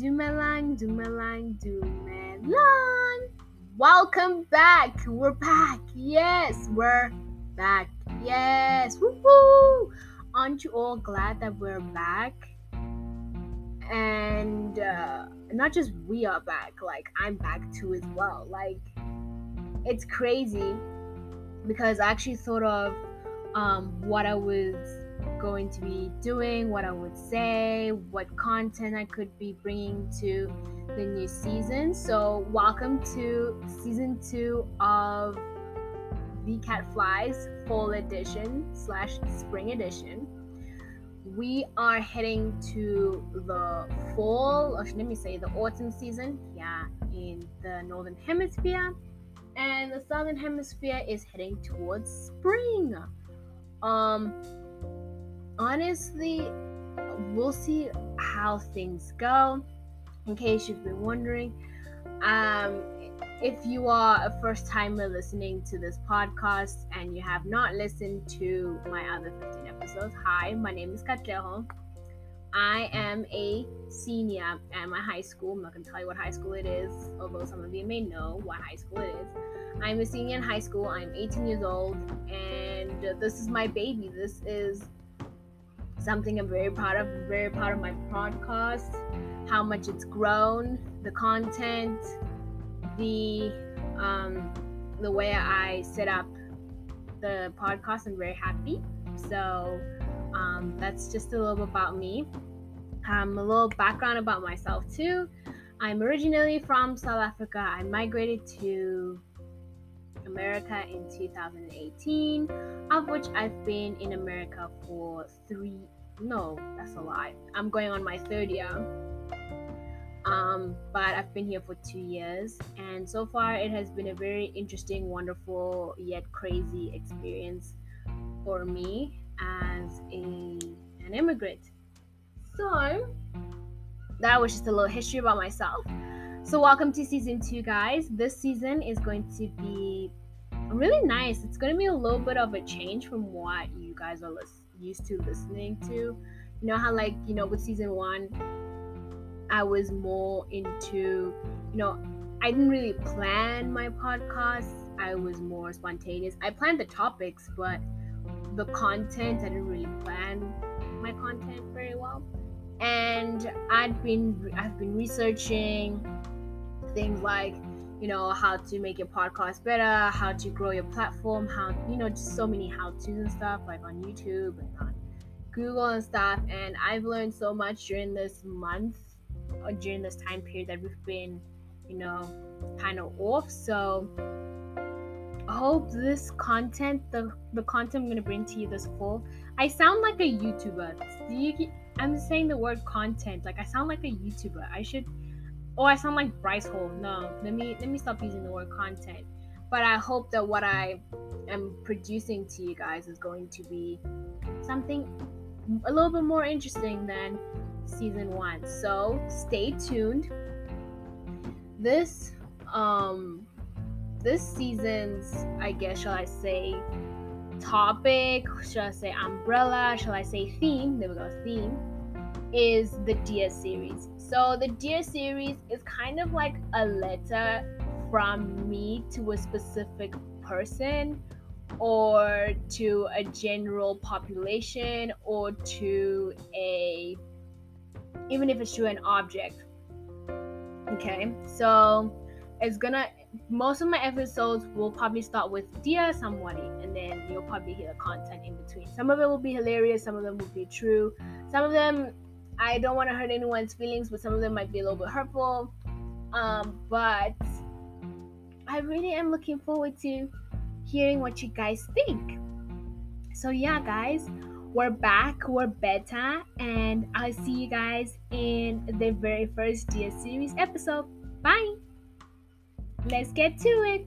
Dumelang, Dumelang, Dumelang. Welcome back. We're back. Yes, we're back. Yes. Woo Aren't you all glad that we're back? And uh, not just we are back, like I'm back too as well. Like it's crazy because I actually thought of um, what I was going to be doing, what I would say, what content I could be bringing to the new season. So, welcome to season two of The Kat-Flyes Fall Edition slash Spring Edition. We are heading to the fall, or let me say the autumn season, yeah, in the Northern Hemisphere. And the Southern Hemisphere is heading towards spring. Um, honestly, we'll see how things go. In case you've been wondering, um, if you are a first timer listening to this podcast and you have not listened to my other 15 episodes, hi, my name is Katleho. I am a senior at my high school. I'm not going to tell you what high school it is, although some of you may know what high school it is. I'm a senior in high school. I'm 18 years old, and this is my baby. This is something I'm very proud of. Very proud of my podcast, how much it's grown, the content, the um, the way I set up the podcast. I'm very happy. So um, that's just a little bit about me. Um, a little background about myself too. I'm originally from South Africa. I migrated to America in 2018, of which I've been in America for three. No, that's a lie. I'm going on my third year. Um, but I've been here for two years, and so far it has been a very interesting, wonderful, yet crazy experience for me as a an immigrant. So that was just a little history about myself. So welcome to season two, guys. This season is going to be really nice. It's to be a little bit of a change from what you guys are used to listening to. You know how, like, you know, with season one, I was more into, you know, I didn't really plan my podcast. I was more spontaneous. I planned the topics, but the content, I didn't really plan my content very well. And I'd been I've been researching things like you know how to make your podcast better how to grow your platform how you know just so many how to's and stuff like on youtube and on google and stuff. And i've learned so much during this month or during this time period that we've been you know kind of off. So I hope this content the the content i'm going to bring to you this fall i sound like a youtuber. Do you i'm saying the word content like i sound like a youtuber. I should oh I sound like Bryce Hall. No, let me let me stop using the word content. But I hope that what I am producing to you guys is going to be something a little bit more interesting than season one. So stay tuned. This um this season's I guess shall I say topic, shall I say umbrella, shall I say theme? There we go, theme is the Dear series. So, the Dear series is kind of like a letter from me to a specific person or to a general population or to a even if it's to an object. Okay so it's gonna most of my episodes will probably start with dear somebody and then you'll probably hear the content in between. Some of it will be hilarious some of them will be true. Some of them I don't want to hurt anyone's feelings, but some of them might be a little bit hurtful. Um, but I really am looking forward to hearing what you guys think. So, yeah, guys, we're back, we're better, and I'll see you guys in the very first Dear Series episode. Bye! Let's get to it!